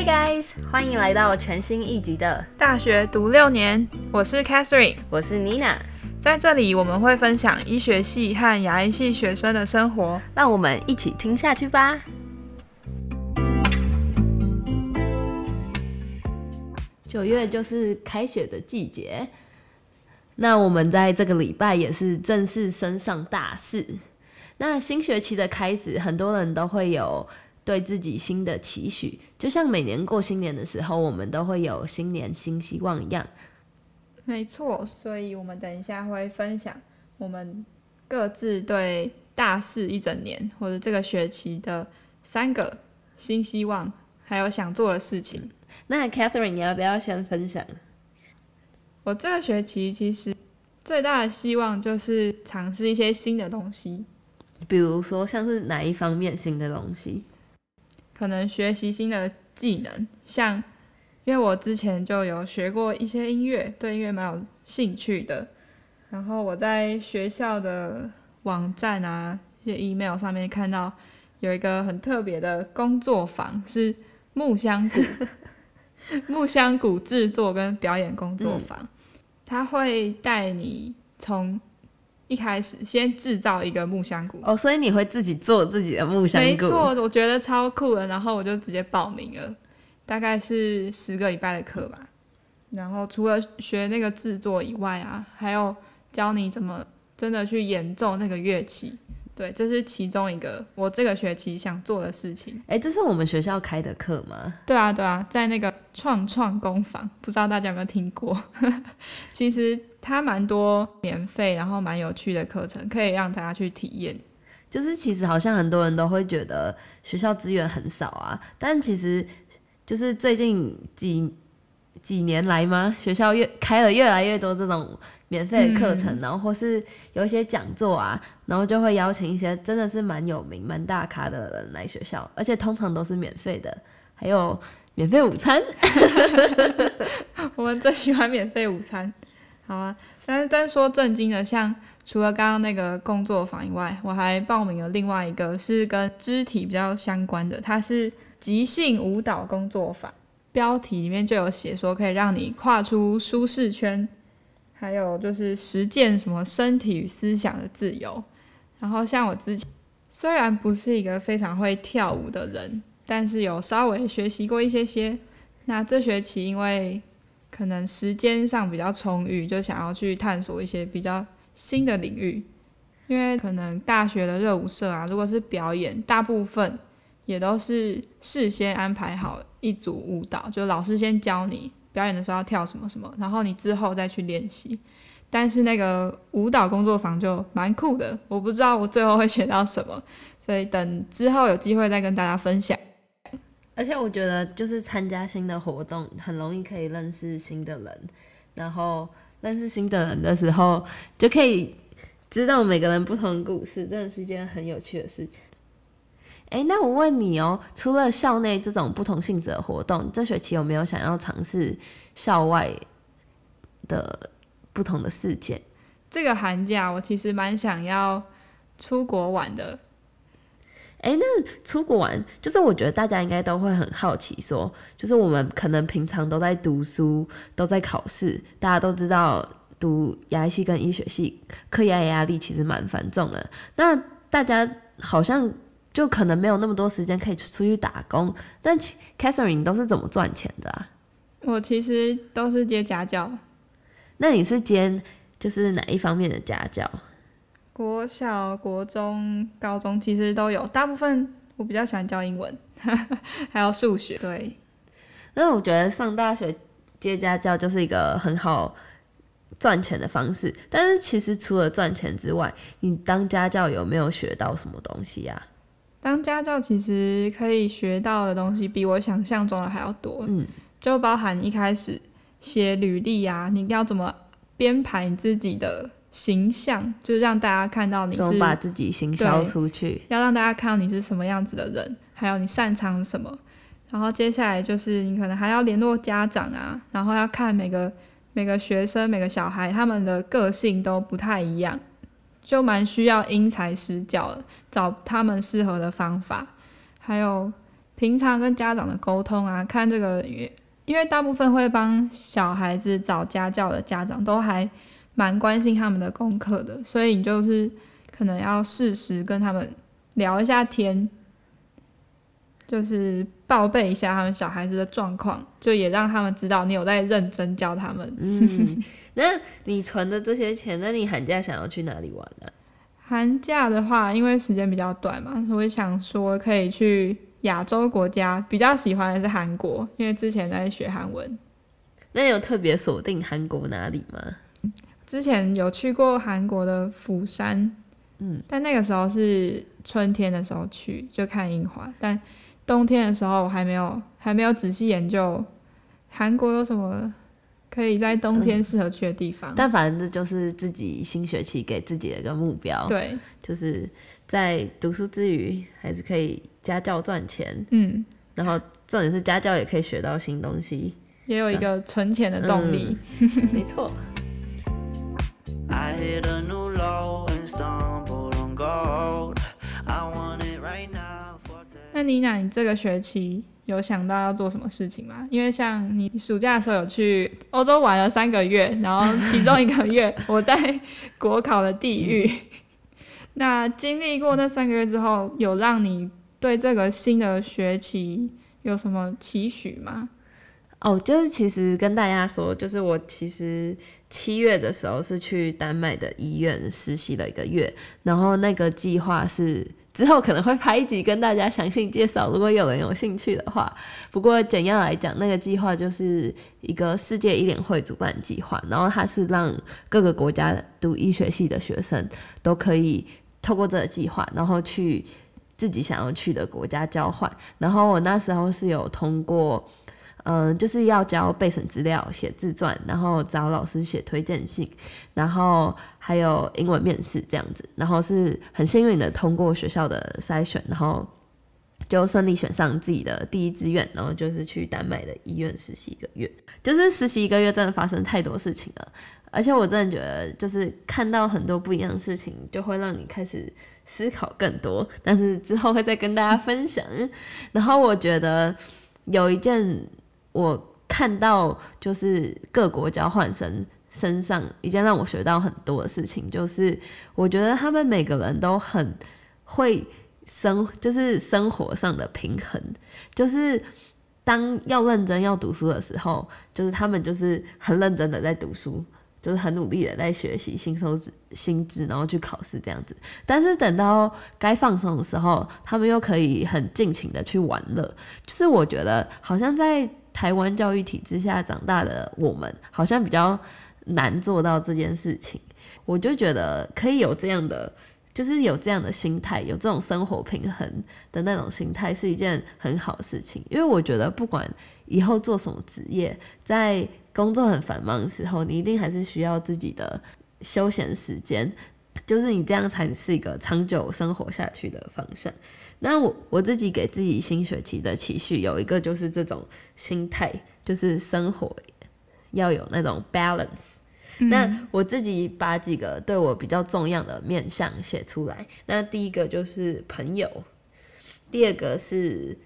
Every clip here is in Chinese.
Hi guys，欢迎来到全新一集的大学读六年，我是 Catherine，我是 Nina，在这里我们会分享医学系和牙医系学生的生活，让我们一起听下去吧。九月就是开学的季节，那我们在这个礼拜也是正式升上大四。那新学期的开始，很多人都会有对自己新的期许，就像每年过新年的时候，我们都会有新年新希望一样。没错，所以我们等一下会分享我们各自对大四一整年或者这个学期的三个新希望，还有想做的事情。那 Catherine，你要不要先分享？我这个学期其实最大的希望就是尝试一些新的东西，比如说像是哪一方面新的东西？可能学习新的技能，像因为我之前就有学过一些音乐，对音乐蛮有兴趣的。然后我在学校的网站啊，一些 email 上面看到有一个很特别的工作坊，是木香鼓。木香鼓制作跟表演工作坊，他会带你从一开始先制造一个木箱鼓哦，所以你会自己做自己的木箱鼓？没错，我觉得超酷的，然后我就直接报名了，大概是十个礼拜的课吧。然后除了学那个制作以外啊，还有教你怎么真的去演奏那个乐器。对，这是其中一个我这个学期想做的事情。哎，这是我们学校开的课吗？对啊，对啊，在那个创创工坊，不知道大家有没有听过？其实它蛮多免费，然后蛮有趣的课程，可以让大家去体验。就是其实好像很多人都会觉得学校资源很少啊，但其实就是最近几几年来吗？学校越开了越来越多这种。免费的课程，然后或是有一些讲座啊，然后就会邀请一些真的是蛮有名、蛮大咖的人来学校，而且通常都是免费的，还有免费午餐。我们最喜欢免费午餐。好啊，但是但说正经的，像除了刚刚那个工作坊以外，我还报名了另外一个是跟肢体比较相关的，它是即兴舞蹈工作坊，标题里面就有写说可以让你跨出舒适圈。还有就是实践什么身体与思想的自由。然后像我之前虽然不是一个非常会跳舞的人，但是有稍微学习过一些些。那这学期因为可能时间上比较充裕，就想要去探索一些比较新的领域。因为可能大学的热舞社啊，如果是表演，大部分也都是事先安排好一组舞蹈，就老师先教你。表演的时候要跳什么什么，然后你之后再去练习。但是那个舞蹈工作坊就蛮酷的，我不知道我最后会学到什么，所以等之后有机会再跟大家分享。而且我觉得就是参加新的活动，很容易可以认识新的人，然后认识新的人的时候，就可以知道每个人不同的故事，真的是一件很有趣的事情。哎，那我问你哦，除了校内这种不同性质的活动，这学期有没有想要尝试校外的不同的事件？这个寒假我其实蛮想要出国玩的。哎，那出国玩，就是我觉得大家应该都会很好奇，说，就是我们可能平常都在读书，都在考试，大家都知道读牙医系跟医学系，课业压力其实蛮繁重的。那大家好像。就可能没有那么多时间可以出去打工，但 Catherine 你都是怎么赚钱的啊？我其实都是接家教。那你是接就是哪一方面的家教？国小、国中、高中其实都有，大部分我比较喜欢教英文，还有数学。对。那我觉得上大学接家教就是一个很好赚钱的方式，但是其实除了赚钱之外，你当家教有没有学到什么东西呀？当家教其实可以学到的东西比我想象中的还要多，嗯，就包含一开始写履历啊，你要怎么编排你自己的形象，就是让大家看到你是把自己行销出去，要让大家看到你是什么样子的人，还有你擅长什么。然后接下来就是你可能还要联络家长啊，然后要看每个每个学生每个小孩他们的个性都不太一样。就蛮需要因材施教的，找他们适合的方法，还有平常跟家长的沟通啊，看这个，因为大部分会帮小孩子找家教的家长都还蛮关心他们的功课的，所以你就是可能要适时跟他们聊一下天，就是报备一下他们小孩子的状况，就也让他们知道你有在认真教他们。嗯，那你存的这些钱，那你寒假想要去哪里玩呢？寒假的话，因为时间比较短嘛，所以想说可以去亚洲国家，比较喜欢的是韩国，因为之前在学韩文。那你有特别锁定韩国哪里吗？之前有去过韩国的釜山，嗯，但那个时候是春天的时候去，就看樱花。但冬天的时候我还没有还没有仔细研究韩国有什么。可以在冬天适合去的地方，但反正就是自己新学期给自己的一个目标，对，就是在读书之余还是可以家教赚钱，嗯，然后重点是家教也可以学到新东西，也有一个存钱的动力，没错。那妮娜，你这个学期？有想到要做什么事情吗？因为像你暑假的时候有去欧洲玩了三个月，然后其中一个月 我在国考的地狱。那经历过那三个月之后，有让你对这个新的学期有什么期许吗？哦，就是其实跟大家说，就是我其实七月的时候是去丹麦的医院实习了一个月，然后那个计划是。之后可能会拍一集跟大家详细介绍，如果有人有兴趣的话。不过简要来讲，那个计划就是一个世界医联会主办计划，然后它是让各个国家读医学系的学生都可以透过这个计划，然后去自己想要去的国家交换。然后我那时候是有通过。嗯，就是要交备审资料、写自传，然后找老师写推荐信，然后还有英文面试这样子，然后是很幸运的通过学校的筛选，然后就顺利选上自己的第一志愿，然后就是去丹麦的医院实习一个月。就是实习一个月，真的发生太多事情了，而且我真的觉得，就是看到很多不一样的事情，就会让你开始思考更多。但是之后会再跟大家分享。然后我觉得有一件。我看到就是各国交换生身上一件让我学到很多的事情，就是我觉得他们每个人都很会生，就是生活上的平衡，就是当要认真要读书的时候，就是他们就是很认真的在读书，就是很努力的在学习、吸收心智，然后去考试这样子。但是等到该放松的时候，他们又可以很尽情的去玩乐。就是我觉得好像在。台湾教育体制下长大的我们，好像比较难做到这件事情。我就觉得可以有这样的，就是有这样的心态，有这种生活平衡的那种心态，是一件很好的事情。因为我觉得，不管以后做什么职业，在工作很繁忙的时候，你一定还是需要自己的休闲时间，就是你这样才是一个长久生活下去的方向。那我我自己给自己新学期的期许有一个就是这种心态，就是生活要有那种 balance。那我自己把几个对我比较重要的面向写出来。那第一个就是朋友，第二个是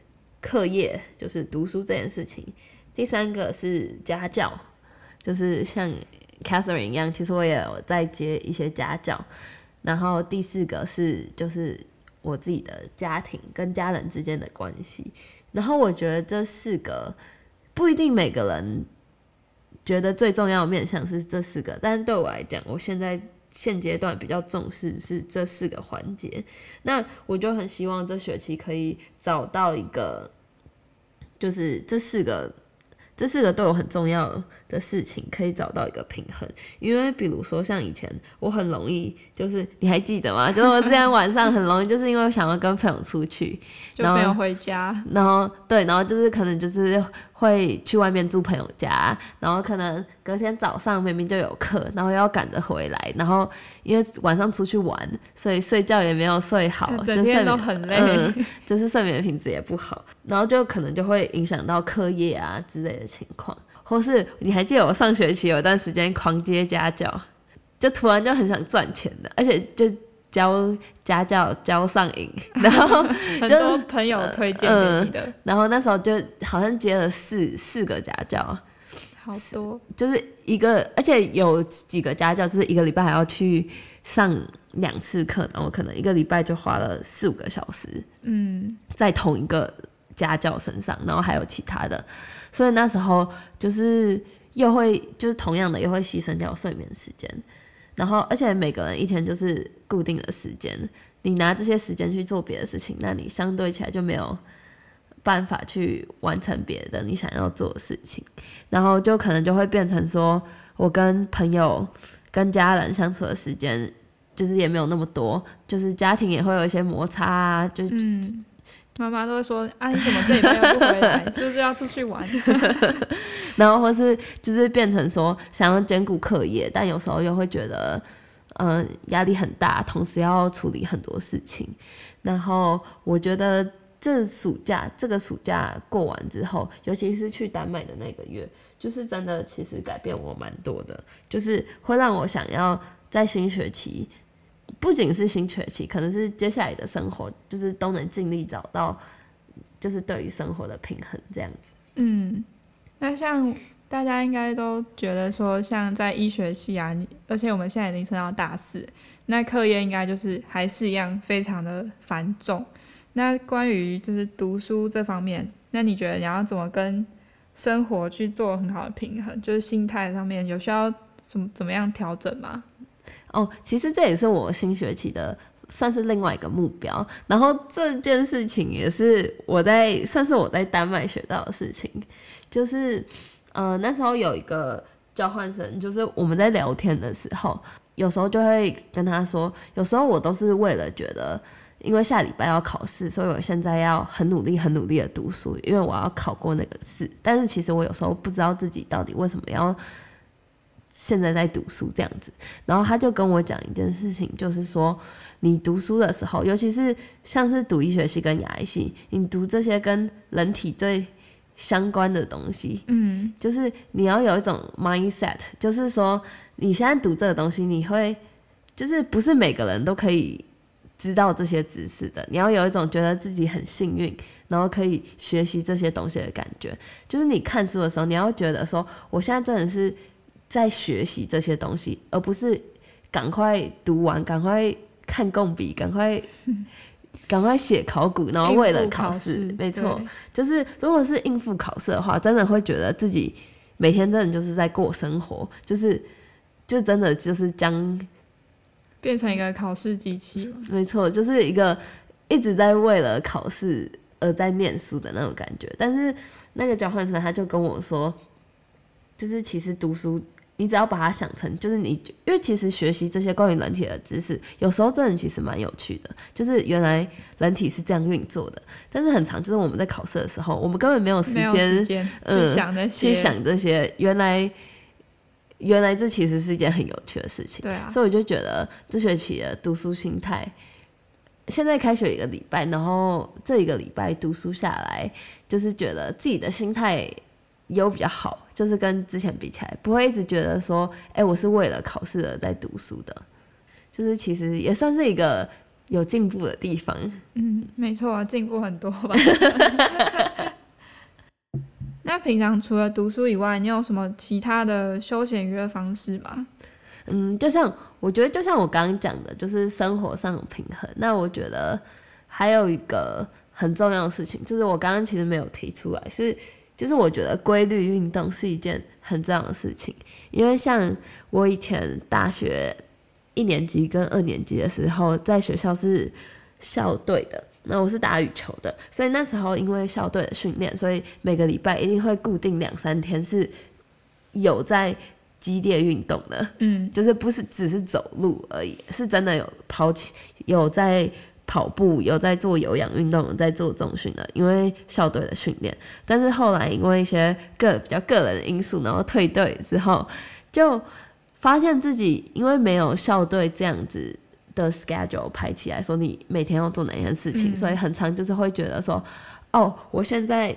课业，就是读书这件事情。第三个是家教，就是像 Catherine 一样，其实我也有在接一些家教。然后第四个是就是。我自己的家庭跟家人之间的关系，然后我觉得这四个不一定每个人觉得最重要的面向是这四个，但是对我来讲，我现在现阶段比较重视是这四个环节。那我就很希望这学期可以找到一个，就是这四个。这四个对我很重要的事情，可以找到一个平衡。因为比如说像以前，我很容易就是你还记得吗？就是我之前晚上很容易，就是因为想要跟朋友出去，就没有回家。然后对，然后就是可能就是会去外面住朋友家，然后可能隔天早上明明就有课，然后要赶着回来，然后因为晚上出去玩，所以睡觉也没有睡好，整天都很 累，就是睡眠品质也不好，然后就可能就会影响到课业啊之类的。情况，或是你还记得我上学期有段时间狂接家教，就突然就很想赚钱的，而且就教家教教上瘾，然后很多朋友推荐给你的，然后那时候就好像接了四四个家教，好多，就是一个，而且有几个家教就是一个礼拜还要去上两次课，然后可能一个礼拜就花了四五个小时，嗯，在同一个家教身上，然后还有其他的，所以那时候就是又会就是同样的又会牺牲掉睡眠时间。然后，而且每个人一天就是固定的时间，你拿这些时间去做别的事情，那你相对起来就没有办法去完成别的你想要做的事情，然后就可能就会变成说，我跟朋友、跟家人相处的时间就是也没有那么多，就是家庭也会有一些摩擦啊，就嗯。妈妈都会说：“啊，你怎么这礼拜又不回来？就是要出去玩？” 然后或是就是变成说想要兼顾课业，但有时候又会觉得，嗯，压力很大，同时要处理很多事情。然后我觉得这暑假这个暑假过完之后，尤其是去丹麦的那个月，就是真的其实改变我蛮多的，就是会让我想要在新学期。不仅是新学期，可能是接下来的生活，就是都能尽力找到，就是对于生活的平衡这样子。嗯，那像大家应该都觉得说，像在医学系啊，而且我们现在已经升到大四，那课业应该就是还是一样非常的繁重。那关于就是读书这方面，那你觉得你要怎么跟生活去做很好的平衡？就是心态上面有需要怎么怎么样调整吗？哦，其实这也是我新学期的，算是另外一个目标。然后这件事情也是我在算是我在丹麦学到的事情，就是呃那时候有一个交换生，就是我们在聊天的时候，有时候就会跟他说，有时候我都是为了觉得，因为下礼拜要考试，所以我现在要很努力、很努力的读书，因为我要考过那个试。但是其实我有时候不知道自己到底为什么要。现在在读书这样子，然后他就跟我讲一件事情，就是说你读书的时候，尤其是像是读医学系跟牙医系，你读这些跟人体最相关的东西，嗯，就是你要有一种 mindset，就是说你现在读这个东西，你会就是不是每个人都可以知道这些知识的，你要有一种觉得自己很幸运，然后可以学习这些东西的感觉，就是你看书的时候，你要觉得说我现在真的是。在学习这些东西，而不是赶快读完、赶快看共笔、赶快 赶快写考古，然后为了考试。没错，就是如果是应付考试的话，真的会觉得自己每天真的就是在过生活，就是就真的就是将变成一个考试机器。没错，就是一个一直在为了考试而在念书的那种感觉。但是那个交换生他就跟我说，就是其实读书。你只要把它想成，就是你，因为其实学习这些关于人体的知识，有时候真的其实蛮有趣的。就是原来人体是这样运作的，但是很长，就是我们在考试的时候，我们根本没有时间，嗯，去想去想这些。原来，原来这其实是一件很有趣的事情。对啊，所以我就觉得这学期的读书心态，现在开学一个礼拜，然后这一个礼拜读书下来，就是觉得自己的心态。有比较好，就是跟之前比起来，不会一直觉得说，哎，我是为了考试而在读书的，就是其实也算是一个有进步的地方。嗯，没错啊，进步很多吧。那平常除了读书以外，你有什么其他的休闲娱乐方式吗？嗯，就像我觉得，就像我刚刚讲的，就是生活上有平衡。那我觉得还有一个很重要的事情，就是我刚刚其实没有提出来是。就是我觉得规律运动是一件很重要的事情，因为像我以前大学一年级跟二年级的时候，在学校是校队的，那我是打羽球的，所以那时候因为校队的训练，所以每个礼拜一定会固定两三天是有在激烈运动的，嗯，就是不是只是走路而已，是真的有跑起，有在。跑步有在做有氧运动，有在做重训的，因为校队的训练。但是后来因为一些个比较个人的因素，然后退队之后，就发现自己因为没有校队这样子的 schedule 排起来，说你每天要做哪件事情，所以很长就是会觉得说，哦，我现在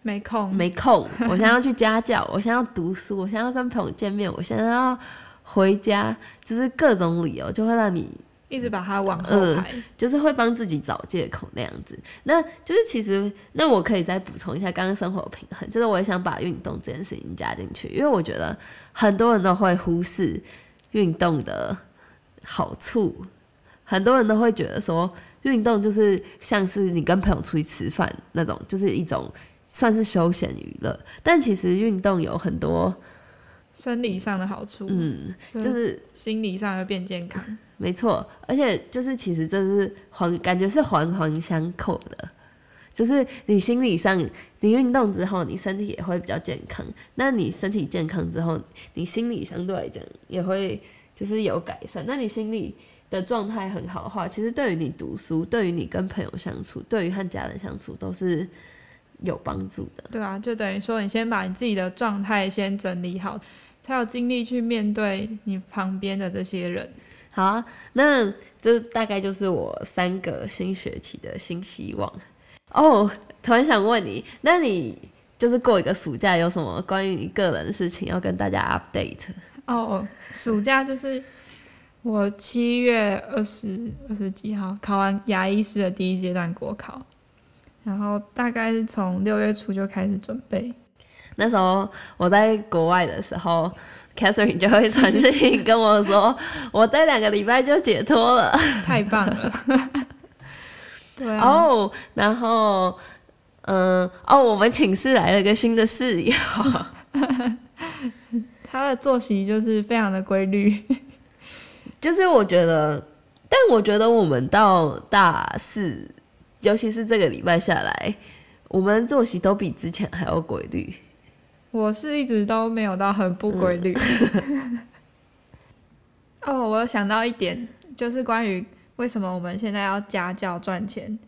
没空，没空，我现在要去家教，我现在要读书，我现在要跟朋友见面，我现在要回家，就是各种理由就会让你。一直把它往后排，就是会帮自己找借口那样子。那就是其实，那我可以再补充一下，刚刚生活平衡，就是我也想把运动这件事情加进去，因为我觉得很多人都会忽视运动的好处，很多人都会觉得说，运动就是像是你跟朋友出去吃饭那种，就是一种算是休闲娱乐，但其实运动有很多。生理上的好处，嗯，就是心理上要变健康，没错，而且就是其实这是环，感觉是环环相扣的，就是你心理上，你运动之后，你身体也会比较健康，那你身体健康之后，你心理相对来讲也会就是有改善，那你心理的状态很好的话，其实对于你读书，对于你跟朋友相处，对于和家人相处都是有帮助的，对啊，就等于说你先把你自己的状态先整理好。才有精力去面对你旁边的这些人。好啊，那这大概就是我三个新学期的新希望。哦，突然想问你，那你就是过一个暑假有什么关于你个人的事情要跟大家 update？哦，暑假就是我七月二十二十几号考完牙医师的第一阶段国考，然后大概是从六月初就开始准备。那时候我在国外的时候，Catherine 就会传讯跟我说，我待两个礼拜就解脱了，太棒了。对哦，然后，嗯，哦，我们寝室来了个新的室友，他的作息就是非常的规律，就是我觉得，但我觉得我们到大四，尤其是这个礼拜下来，我们作息都比之前还要规律。我是一直都没有到很不规律。哦，我有想到一点，就是关于为什么我们现在要家教赚钱，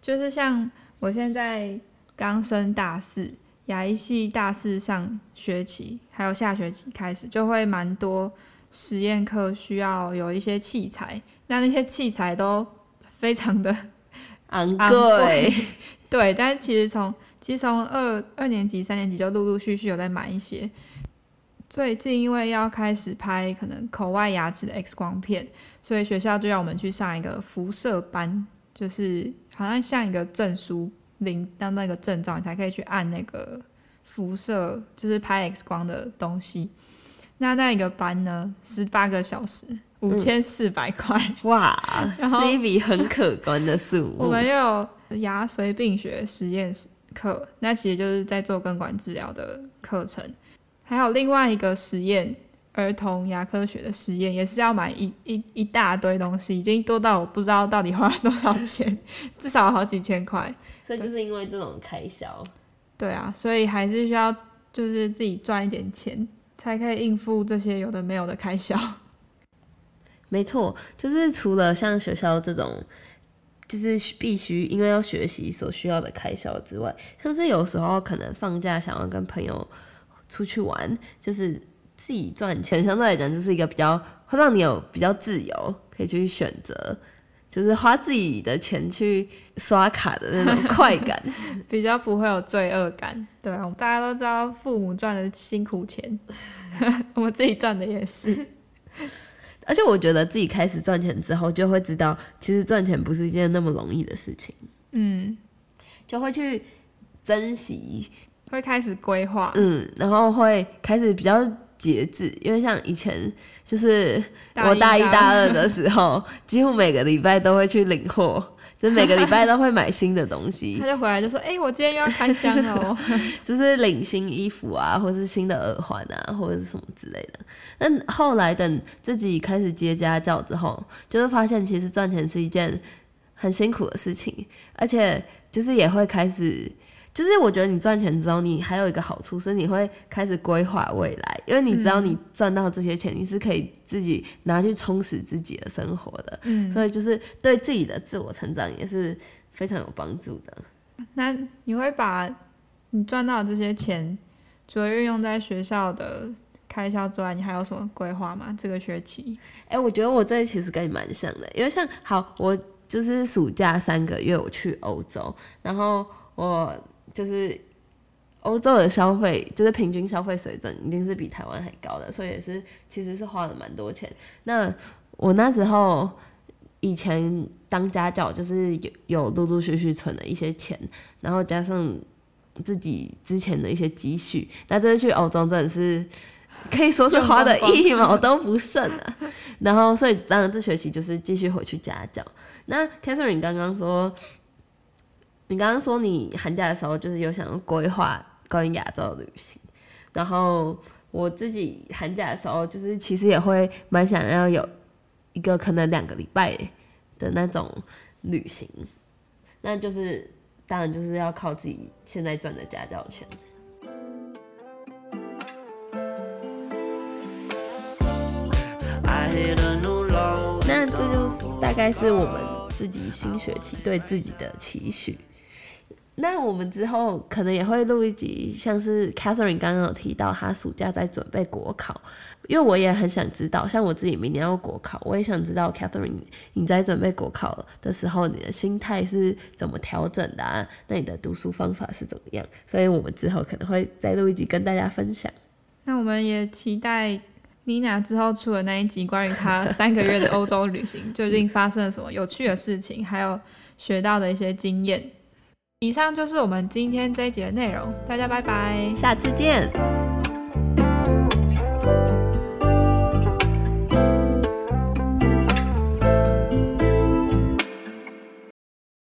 就是像我现在刚升大四，牙医系大四上学期，还有下学期开始就会蛮多实验课需要有一些器材，那那些器材都非常的 昂贵，对，但其实从其实从二二年级、三年级就陆陆续续有在买一些。最近因为要开始拍可能口外牙齿的 X 光片，所以学校就要我们去上一个辐射班，就是好像像一个证书领到那个证照，你才可以去按那个辐射，就是拍 X 光的东西。那那一个班呢，十八个小时，五千四百块，哇，是一笔很可观的数目。我们又有牙髓病学实验室。课那其实就是在做根管治疗的课程，还有另外一个实验，儿童牙科学的实验，也是要买一一一大堆东西，已经多到我不知道到底花了多少钱，至少好几千块。所以就是因为这种开销，对啊，所以还是需要就是自己赚一点钱，才可以应付这些有的没有的开销。没错，就是除了像学校这种。就是必须因为要学习所需要的开销之外，像是有时候可能放假想要跟朋友出去玩，就是自己赚钱，相对来讲就是一个比较会让你有比较自由，可以去选择，就是花自己的钱去刷卡的那种快感，比较不会有罪恶感。对啊，大家都知道父母赚的辛苦钱，我们自己赚的也是。而且我觉得自己开始赚钱之后，就会知道其实赚钱不是一件那么容易的事情。嗯，就会去珍惜，会开始规划。嗯，然后会开始比较节制，因为像以前就是我大一大二的时候，几乎每个礼拜都会去领货。就每个礼拜都会买新的东西，他就回来就说：“哎，我今天又要开箱了。”就是领新衣服啊，或是新的耳环啊，或者是什么之类的。但后来等自己开始接家教之后，就会发现其实赚钱是一件很辛苦的事情，而且就是也会开始。就是我觉得你赚钱之后，你还有一个好处是你会开始规划未来，因为你知道你赚到这些钱，你是可以自己拿去充实自己的生活的，嗯，所以就是对自己的自我成长也是非常有帮助的。那你会把你赚到的这些钱，除了运用在学校的开销之外，你还有什么规划吗？这个学期？哎，我觉得我这其实跟你蛮像的，因为像好，我就是暑假三个月我去欧洲，然后我。就是欧洲的消费，就是平均消费水准一定是比台湾还高的，所以也是其实是花了蛮多钱。那我那时候以前当家教就是有有陆陆续续存了一些钱，然后加上自己之前的一些积蓄，那这次去欧洲真的是可以说是花的一毛都不剩啊。然后所以当然这学期就是继续回去家教。那 Catherine 刚刚说，你刚刚说你寒假的时候就是有想要规划关于亚洲的旅行，然后我自己寒假的时候就是其实也会蛮想要有。一个可能两个礼拜的那种旅行，那就是当然就是要靠自己现在赚的家教钱。那这就是大概是我们自己新学期对自己的期许。那我们之后可能也会录一集，像是 Catherine 刚刚有提到，她暑假在准备国考，因为我也很想知道，像我自己明年要国考，我也想知道 Catherine 你在准备国考的时候，你的心态是怎么调整的啊？那你的读书方法是怎么样？所以我们之后可能会再录一集跟大家分享。那我们也期待 Nina 之后出的那一集，关于她三个月的欧洲旅行究竟发生了什么有趣的事情，还有学到的一些经验。以上就是我们今天这一集的内容，大家拜拜，下次见。